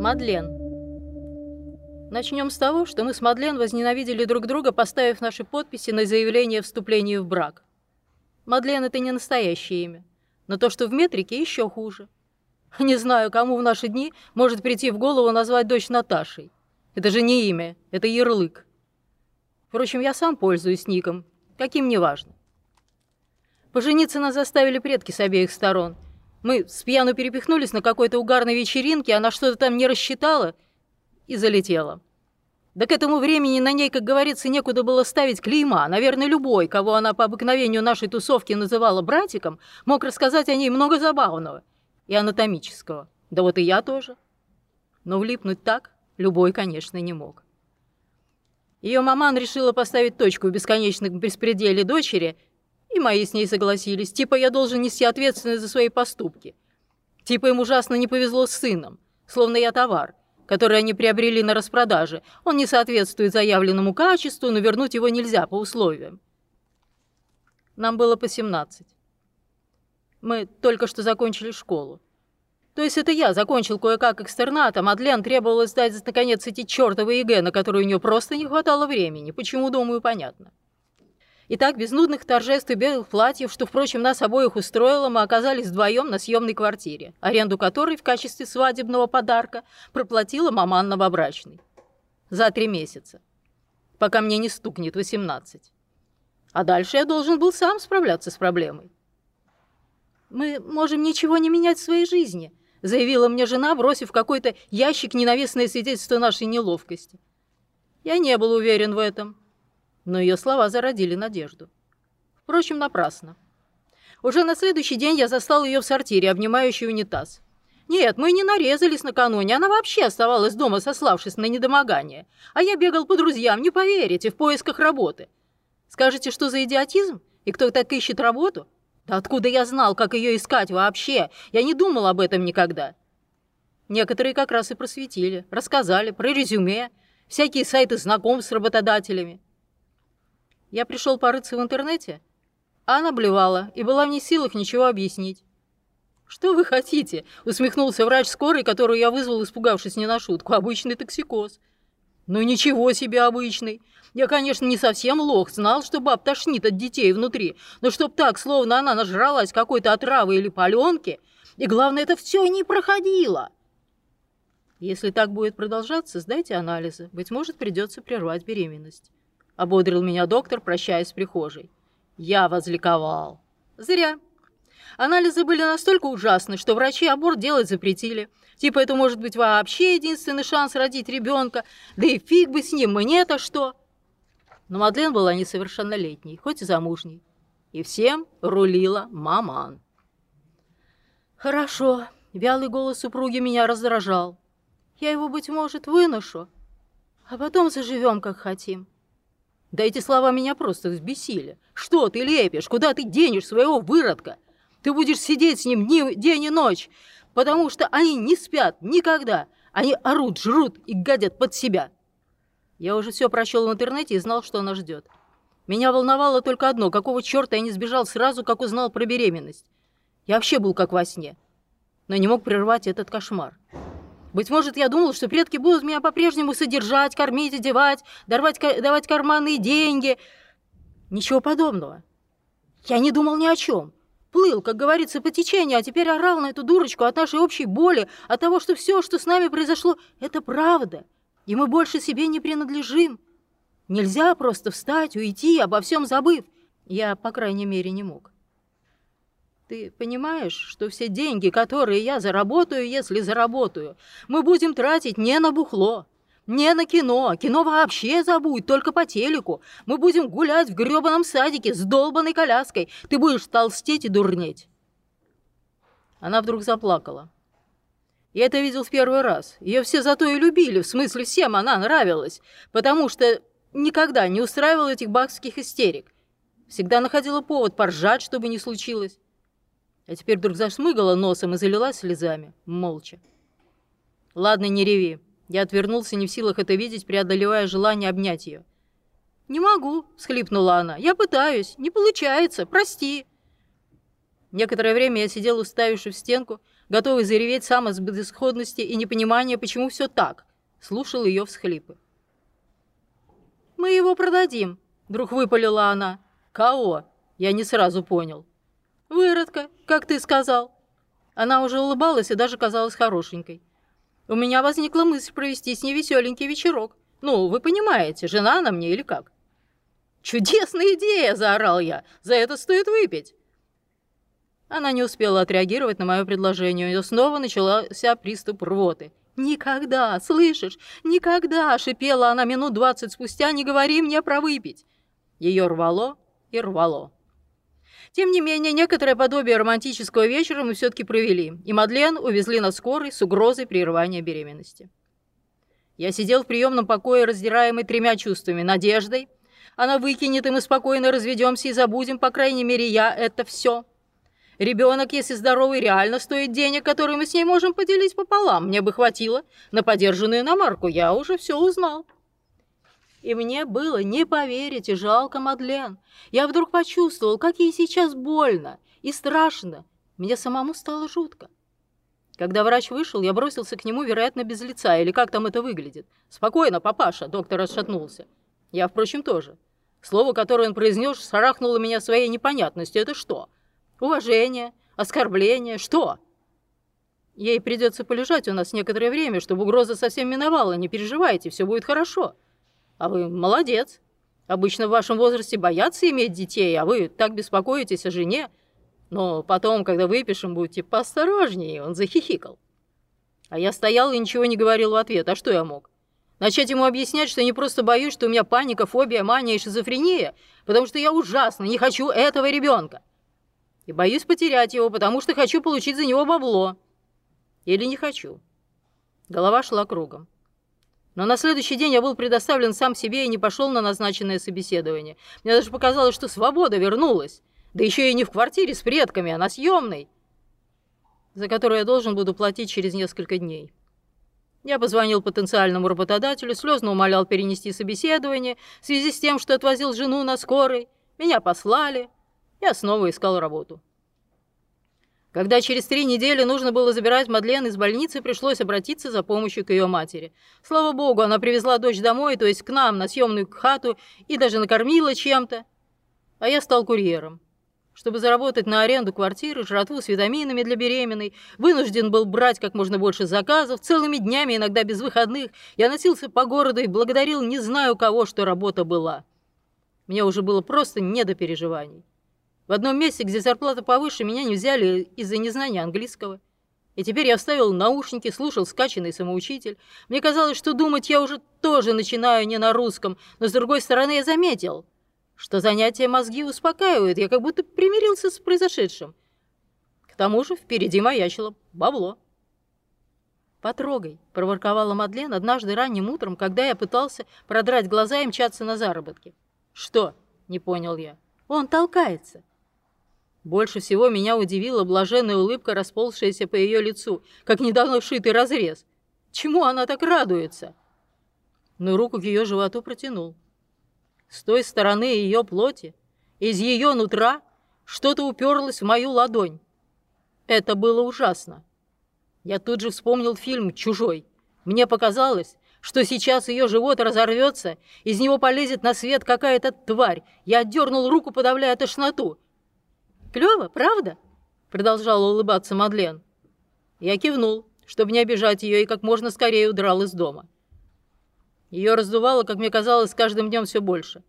Мадлен. Начнем с того, что мы с Мадлен возненавидели друг друга, поставив наши подписи на заявление о вступлении в брак. Мадлен – это не настоящее имя, но то, что в метрике, еще хуже. Не знаю, кому в наши дни может прийти в голову назвать дочь Наташей. Это же не имя, это ярлык. Впрочем, я сам пользуюсь ником, каким не важно. Пожениться нас заставили предки с обеих сторон. Мы с пьяну перепихнулись на какой-то угарной вечеринке, она что-то там не рассчитала и залетела. Да к этому времени на ней, как говорится, некуда было ставить клейма. Наверное, любой, кого она по обыкновению нашей тусовки называла братиком, мог рассказать о ней много забавного и анатомического. Да вот и я тоже. Но влипнуть так любой, конечно, не мог. Ее маман решила поставить точку в бесконечном беспределе дочери, и мои с ней согласились. Типа я должен нести ответственность за свои поступки. Типа им ужасно не повезло с сыном, словно я товар – который они приобрели на распродаже. Он не соответствует заявленному качеству, но вернуть его нельзя по условиям. Нам было по 17. Мы только что закончили школу. То есть это я закончил кое-как экстернатом, а Длен требовалось сдать, наконец, эти чертовы ЕГЭ, на которые у нее просто не хватало времени. Почему, думаю, понятно. Итак, без нудных торжеств и белых платьев, что, впрочем, нас обоих устроило, мы оказались вдвоем на съемной квартире, аренду которой в качестве свадебного подарка проплатила маман новобрачный. За три месяца. Пока мне не стукнет 18. А дальше я должен был сам справляться с проблемой. «Мы можем ничего не менять в своей жизни», заявила мне жена, бросив какой-то ящик ненавистное свидетельство нашей неловкости. Я не был уверен в этом но ее слова зародили надежду. Впрочем, напрасно. Уже на следующий день я застал ее в сортире, обнимающей унитаз. Нет, мы не нарезались накануне, она вообще оставалась дома, сославшись на недомогание. А я бегал по друзьям, не поверите, в поисках работы. Скажете, что за идиотизм? И кто так ищет работу? Да откуда я знал, как ее искать вообще? Я не думал об этом никогда. Некоторые как раз и просветили, рассказали про резюме, всякие сайты знакомств с работодателями. Я пришел порыться в интернете, а она блевала и была в не силах ничего объяснить. «Что вы хотите?» — усмехнулся врач скорой, которую я вызвал, испугавшись не на шутку. «Обычный токсикоз». «Ну ничего себе обычный. Я, конечно, не совсем лох, знал, что баб тошнит от детей внутри, но чтоб так, словно она нажралась какой-то отравы или паленки, и главное, это все не проходило». Если так будет продолжаться, сдайте анализы. Быть может, придется прервать беременность. — ободрил меня доктор, прощаясь с прихожей. Я возликовал. Зря. Анализы были настолько ужасны, что врачи аборт делать запретили. Типа это может быть вообще единственный шанс родить ребенка, да и фиг бы с ним, мне-то что. Но Мадлен была несовершеннолетней, хоть и замужней. И всем рулила маман. «Хорошо», — вялый голос супруги меня раздражал. «Я его, быть может, выношу, а потом заживем, как хотим». Да эти слова меня просто взбесили. Что ты лепишь? Куда ты денешь своего выродка? Ты будешь сидеть с ним ни день и ночь, потому что они не спят никогда. Они орут, жрут и гадят под себя. Я уже все прочел в интернете и знал, что она ждет. Меня волновало только одно, какого черта я не сбежал сразу, как узнал про беременность. Я вообще был как во сне, но не мог прервать этот кошмар. Быть может, я думал, что предки будут меня по-прежнему содержать, кормить, одевать, давать, давать карманные деньги. Ничего подобного. Я не думал ни о чем. Плыл, как говорится, по течению, а теперь орал на эту дурочку от нашей общей боли, от того, что все, что с нами произошло, это правда, и мы больше себе не принадлежим. Нельзя просто встать, уйти, обо всем забыв. Я, по крайней мере, не мог. Ты понимаешь, что все деньги, которые я заработаю, если заработаю, мы будем тратить не на бухло, не на кино. Кино вообще забудь, только по телеку. Мы будем гулять в грёбаном садике с долбанной коляской. Ты будешь толстеть и дурнеть. Она вдруг заплакала. Я это видел в первый раз. Ее все зато и любили, в смысле всем она нравилась, потому что никогда не устраивала этих бакских истерик. Всегда находила повод поржать, чтобы не случилось. А теперь вдруг зашмыгала носом и залилась слезами, молча. «Ладно, не реви». Я отвернулся, не в силах это видеть, преодолевая желание обнять ее. «Не могу», — всхлипнула она. «Я пытаюсь. Не получается. Прости». Некоторое время я сидел, уставившись в стенку, готовый зареветь сам от безысходности и непонимания, почему все так. Слушал ее всхлипы. «Мы его продадим», — вдруг выпалила она. «Кого?» Я не сразу понял. «Выродка, как ты сказал». Она уже улыбалась и даже казалась хорошенькой. У меня возникла мысль провести с ней веселенький вечерок. Ну, вы понимаете, жена на мне или как? «Чудесная идея!» – заорал я. «За это стоит выпить!» Она не успела отреагировать на мое предложение. У нее снова начался приступ рвоты. «Никогда, слышишь? Никогда!» – шипела она минут двадцать спустя. «Не говори мне про выпить!» Ее рвало и рвало. Тем не менее, некоторое подобие романтического вечера мы все-таки провели, и Мадлен увезли на скорой с угрозой прерывания беременности. Я сидел в приемном покое, раздираемый тремя чувствами – надеждой. Она выкинет, и мы спокойно разведемся и забудем, по крайней мере, я это все. Ребенок, если здоровый, реально стоит денег, которые мы с ней можем поделить пополам. Мне бы хватило на подержанную иномарку, я уже все узнал. И мне было, не поверите, жалко Мадлен. Я вдруг почувствовал, как ей сейчас больно и страшно. Мне самому стало жутко. Когда врач вышел, я бросился к нему, вероятно, без лица, или как там это выглядит. «Спокойно, папаша», — доктор расшатнулся. Я, впрочем, тоже. Слово, которое он произнес, шарахнуло меня своей непонятностью. Это что? Уважение? Оскорбление? Что? Ей придется полежать у нас некоторое время, чтобы угроза совсем миновала. Не переживайте, все будет хорошо. А вы молодец. Обычно в вашем возрасте боятся иметь детей, а вы так беспокоитесь о жене. Но потом, когда выпишем, будьте поосторожнее, он захихикал. А я стоял и ничего не говорил в ответ. А что я мог? Начать ему объяснять, что я не просто боюсь, что у меня паника, фобия, мания и шизофрения, потому что я ужасно не хочу этого ребенка. И боюсь потерять его, потому что хочу получить за него бабло. Или не хочу. Голова шла кругом. Но на следующий день я был предоставлен сам себе и не пошел на назначенное собеседование. Мне даже показалось, что свобода вернулась. Да еще и не в квартире с предками, а на съемной, за которую я должен буду платить через несколько дней. Я позвонил потенциальному работодателю, слезно умолял перенести собеседование в связи с тем, что отвозил жену на скорой. Меня послали. Я снова искал работу. Когда через три недели нужно было забирать Мадлен из больницы, пришлось обратиться за помощью к ее матери. Слава богу, она привезла дочь домой, то есть к нам, на съемную хату, и даже накормила чем-то. А я стал курьером. Чтобы заработать на аренду квартиры, жратву с витаминами для беременной, вынужден был брать как можно больше заказов, целыми днями, иногда без выходных. Я носился по городу и благодарил не знаю кого, что работа была. Мне уже было просто не до переживаний. В одном месте, где зарплата повыше, меня не взяли из-за незнания английского. И теперь я вставил наушники, слушал скачанный самоучитель. Мне казалось, что думать я уже тоже начинаю не на русском, но с другой стороны я заметил, что занятия мозги успокаивают, я как будто примирился с произошедшим. К тому же впереди маячило бабло. «Потрогай», — проворковала Мадлен однажды ранним утром, когда я пытался продрать глаза и мчаться на заработки. «Что?» — не понял я. «Он толкается». Больше всего меня удивила блаженная улыбка, расползшаяся по ее лицу, как недавно вшитый разрез. Чему она так радуется? Но руку к ее животу протянул. С той стороны ее плоти, из ее нутра, что-то уперлось в мою ладонь. Это было ужасно. Я тут же вспомнил фильм «Чужой». Мне показалось, что сейчас ее живот разорвется, из него полезет на свет какая-то тварь. Я отдернул руку, подавляя тошноту. Клево, правда?» Продолжала улыбаться Мадлен. Я кивнул, чтобы не обижать ее, и как можно скорее удрал из дома. Ее раздувало, как мне казалось, с каждым днем все больше.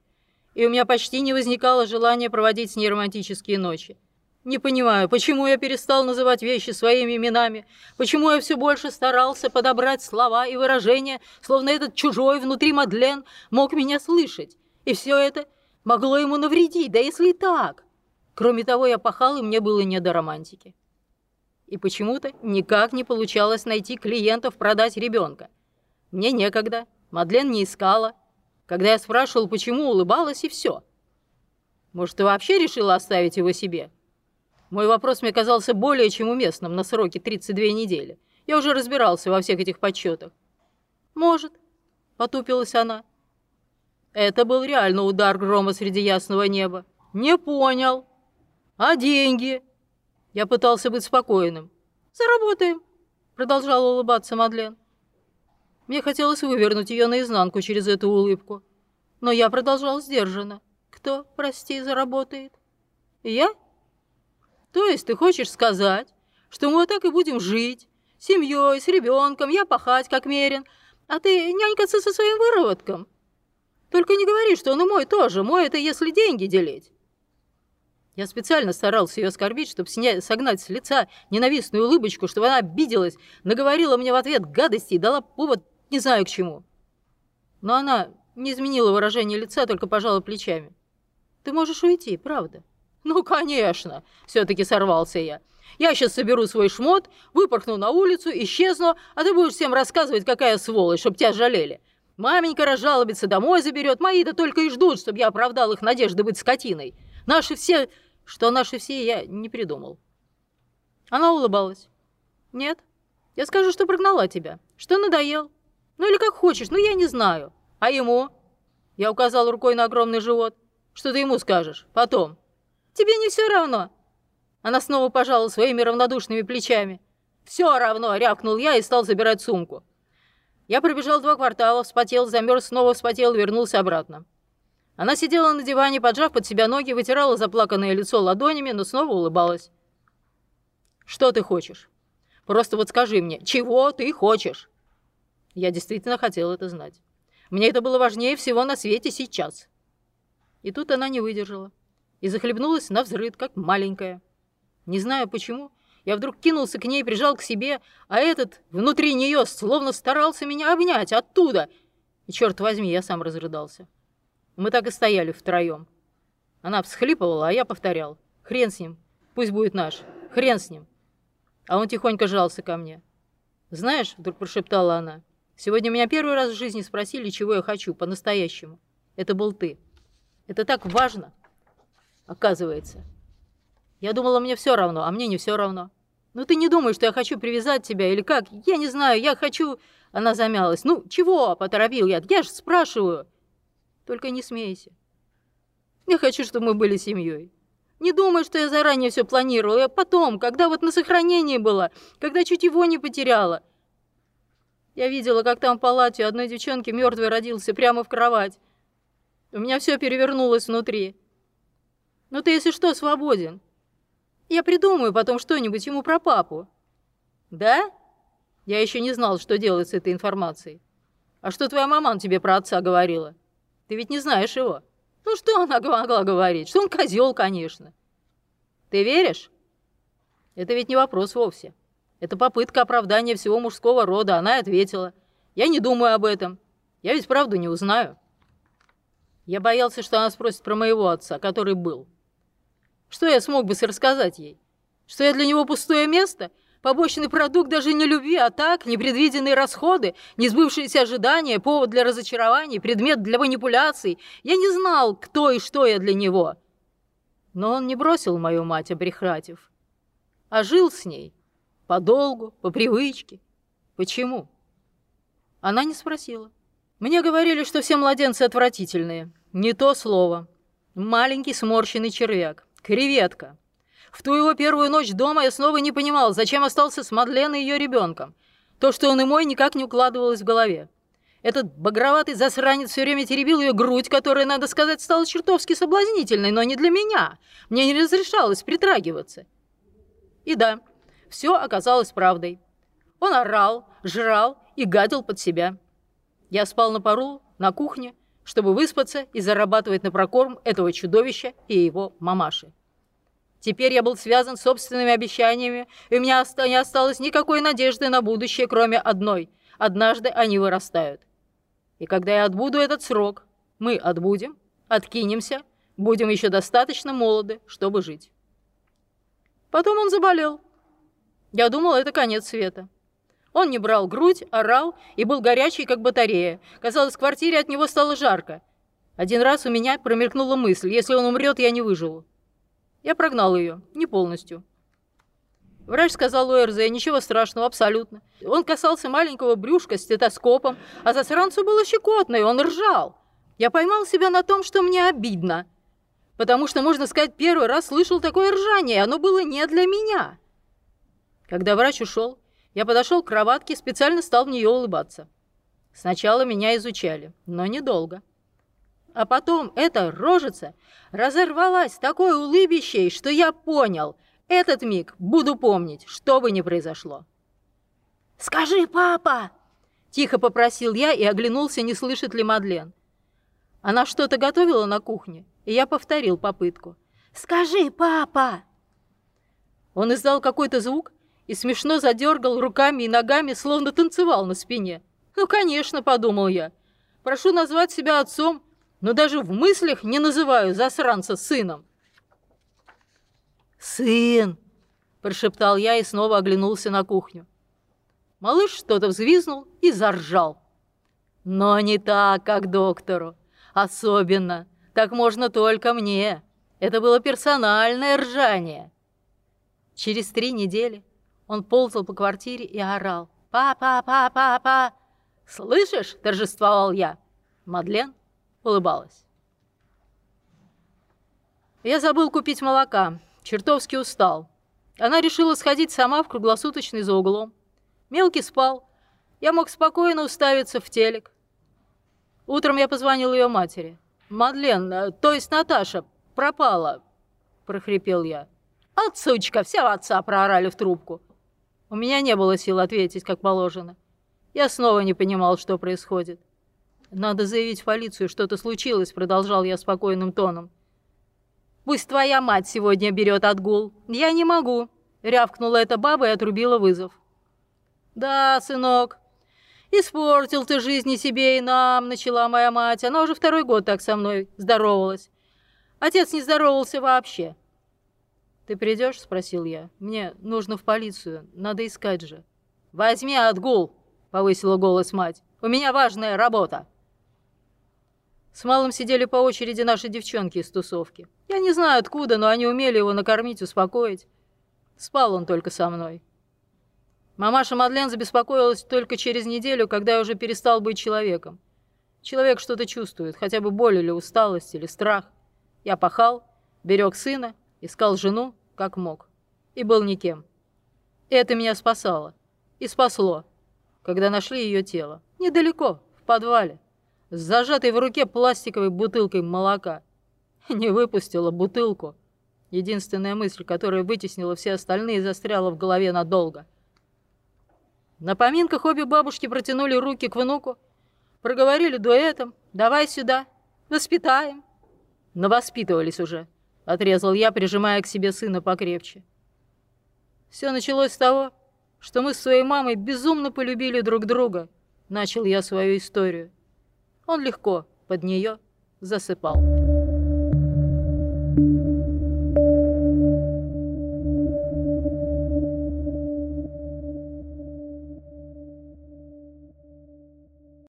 И у меня почти не возникало желания проводить с ней романтические ночи. Не понимаю, почему я перестал называть вещи своими именами, почему я все больше старался подобрать слова и выражения, словно этот чужой внутри Мадлен мог меня слышать. И все это могло ему навредить, да если и так. Кроме того, я пахал, и мне было не до романтики. И почему-то никак не получалось найти клиентов продать ребенка. Мне некогда, Мадлен не искала. Когда я спрашивал, почему, улыбалась, и все. Может, ты вообще решила оставить его себе? Мой вопрос мне казался более чем уместным на сроке 32 недели. Я уже разбирался во всех этих подсчетах. «Может», — потупилась она. Это был реально удар грома среди ясного неба. «Не понял», «А деньги?» Я пытался быть спокойным. «Заработаем», — продолжала улыбаться Мадлен. Мне хотелось вывернуть ее наизнанку через эту улыбку. Но я продолжал сдержанно. «Кто, прости, заработает?» «Я?» «То есть ты хочешь сказать, что мы вот так и будем жить, семьей, с ребенком, я пахать как мерен, а ты нянькаться со своим выработком? Только не говори, что он и мой тоже, мой это если деньги делить». Я специально старался ее оскорбить, чтобы снять, согнать с лица ненавистную улыбочку, чтобы она обиделась, наговорила мне в ответ гадости и дала повод не знаю к чему. Но она не изменила выражение лица, только пожала плечами. Ты можешь уйти, правда? Ну, конечно, все-таки сорвался я. Я сейчас соберу свой шмот, выпорхну на улицу, исчезну, а ты будешь всем рассказывать, какая сволочь, чтоб тебя жалели. Маменька разжалобится, домой заберет, мои-то только и ждут, чтобы я оправдал их надежды быть скотиной. Наши все... Что наши все, я не придумал. Она улыбалась. Нет, я скажу, что прогнала тебя, что надоел. Ну или как хочешь, ну я не знаю. А ему? Я указал рукой на огромный живот. Что ты ему скажешь? Потом. Тебе не все равно. Она снова пожала своими равнодушными плечами. Все равно, рявкнул я и стал забирать сумку. Я пробежал два квартала, вспотел, замерз, снова вспотел вернулся обратно. Она сидела на диване, поджав под себя ноги, вытирала заплаканное лицо ладонями, но снова улыбалась. «Что ты хочешь? Просто вот скажи мне, чего ты хочешь?» Я действительно хотел это знать. Мне это было важнее всего на свете сейчас. И тут она не выдержала и захлебнулась на взрыд, как маленькая. Не знаю почему, я вдруг кинулся к ней, прижал к себе, а этот внутри нее словно старался меня обнять оттуда. И, черт возьми, я сам разрыдался. Мы так и стояли втроем. Она всхлипывала, а я повторял. Хрен с ним, пусть будет наш, хрен с ним. А он тихонько жался ко мне. «Знаешь», — вдруг прошептала она, — Сегодня меня первый раз в жизни спросили, чего я хочу, по-настоящему. Это был ты. Это так важно, оказывается. Я думала, мне все равно, а мне не все равно. Ну ты не думай, что я хочу привязать тебя или как? Я не знаю, я хочу... Она замялась. Ну, чего? Поторопил я. Я же спрашиваю. Только не смейся. Я хочу, чтобы мы были семьей. Не думай, что я заранее все планировала. Я потом, когда вот на сохранении была, когда чуть его не потеряла. Я видела, как там в палате одной девчонки мертвый родился прямо в кровать. У меня все перевернулось внутри. Ну ты, если что, свободен. Я придумаю потом что-нибудь ему про папу. Да? Я еще не знал, что делать с этой информацией. А что твоя маман тебе про отца говорила? Ты ведь не знаешь его. Ну что она могла говорить? Что он козел, конечно. Ты веришь? Это ведь не вопрос вовсе. Это попытка оправдания всего мужского рода, она ответила. Я не думаю об этом. Я ведь правду не узнаю. Я боялся, что она спросит про моего отца, который был. Что я смог бы рассказать ей? Что я для него пустое место? Побочный продукт даже не любви, а так, непредвиденные расходы, несбывшиеся ожидания, повод для разочарований, предмет для манипуляций. Я не знал, кто и что я для него. Но он не бросил мою мать, обрехратив, а жил с ней, Подолгу, по привычке. Почему? Она не спросила. Мне говорили, что все младенцы отвратительные. Не то слово. Маленький сморщенный червяк. Креветка. В ту его первую ночь дома я снова не понимал, зачем остался с Мадлен и ее ребенком. То, что он и мой, никак не укладывалось в голове. Этот багроватый засранец все время теребил ее грудь, которая, надо сказать, стала чертовски соблазнительной, но не для меня. Мне не разрешалось притрагиваться. И да, все оказалось правдой. Он орал, жрал и гадил под себя. Я спал на пару, на кухне, чтобы выспаться и зарабатывать на прокорм этого чудовища и его мамаши. Теперь я был связан собственными обещаниями, и у меня не осталось никакой надежды на будущее, кроме одной. Однажды они вырастают. И когда я отбуду этот срок, мы отбудем, откинемся, будем еще достаточно молоды, чтобы жить. Потом он заболел. Я думал, это конец света. Он не брал грудь, орал и был горячий, как батарея. Казалось, в квартире от него стало жарко. Один раз у меня промелькнула мысль, если он умрет, я не выживу. Я прогнал ее, не полностью. Врач сказал ОРЗ, ничего страшного, абсолютно. Он касался маленького брюшка с стетоскопом, а засранцу было щекотно, и он ржал. Я поймал себя на том, что мне обидно. потому что, можно сказать, первый раз слышал такое ржание, и оно было не для меня. Когда врач ушел, я подошел к кроватке и специально стал в нее улыбаться. Сначала меня изучали, но недолго. А потом эта рожица разорвалась такой улыбищей, что я понял, этот миг буду помнить, что бы ни произошло. «Скажи, папа!» – тихо попросил я и оглянулся, не слышит ли Мадлен. Она что-то готовила на кухне, и я повторил попытку. «Скажи, папа!» Он издал какой-то звук и смешно задергал руками и ногами, словно танцевал на спине. «Ну, конечно», — подумал я. «Прошу назвать себя отцом, но даже в мыслях не называю засранца сыном». «Сын!» – прошептал я и снова оглянулся на кухню. Малыш что-то взвизнул и заржал. Но не так, как доктору. Особенно. Так можно только мне. Это было персональное ржание. Через три недели он ползал по квартире и орал. «Папа, папа, папа!» «Слышишь?» – торжествовал я. Мадлен улыбалась. Я забыл купить молока. Чертовски устал. Она решила сходить сама в круглосуточный за углом. Мелкий спал. Я мог спокойно уставиться в телек. Утром я позвонил ее матери. «Мадлен, э, то есть Наташа, пропала», – прохрипел я. «От вся отца проорали в трубку». У меня не было сил ответить, как положено. Я снова не понимал, что происходит. «Надо заявить в полицию, что-то случилось», – продолжал я спокойным тоном. «Пусть твоя мать сегодня берет отгул. Я не могу», – рявкнула эта баба и отрубила вызов. «Да, сынок, испортил ты жизнь и себе, и нам», – начала моя мать. Она уже второй год так со мной здоровалась. Отец не здоровался вообще. «Ты придешь?» – спросил я. «Мне нужно в полицию, надо искать же». «Возьми отгул», – повысила голос мать. «У меня важная работа». С малым сидели по очереди наши девчонки из тусовки. Я не знаю откуда, но они умели его накормить, успокоить. Спал он только со мной. Мамаша Мадлен забеспокоилась только через неделю, когда я уже перестал быть человеком. Человек что-то чувствует, хотя бы боль или усталость, или страх. Я пахал, берег сына, искал жену, как мог. И был никем. И это меня спасало. И спасло, когда нашли ее тело. Недалеко, в подвале с зажатой в руке пластиковой бутылкой молока. Не выпустила бутылку. Единственная мысль, которая вытеснила все остальные, застряла в голове надолго. На поминках обе бабушки протянули руки к внуку, проговорили дуэтом «давай сюда, воспитаем». Но воспитывались уже, отрезал я, прижимая к себе сына покрепче. Все началось с того, что мы с своей мамой безумно полюбили друг друга, начал я свою историю. Он легко под нее засыпал.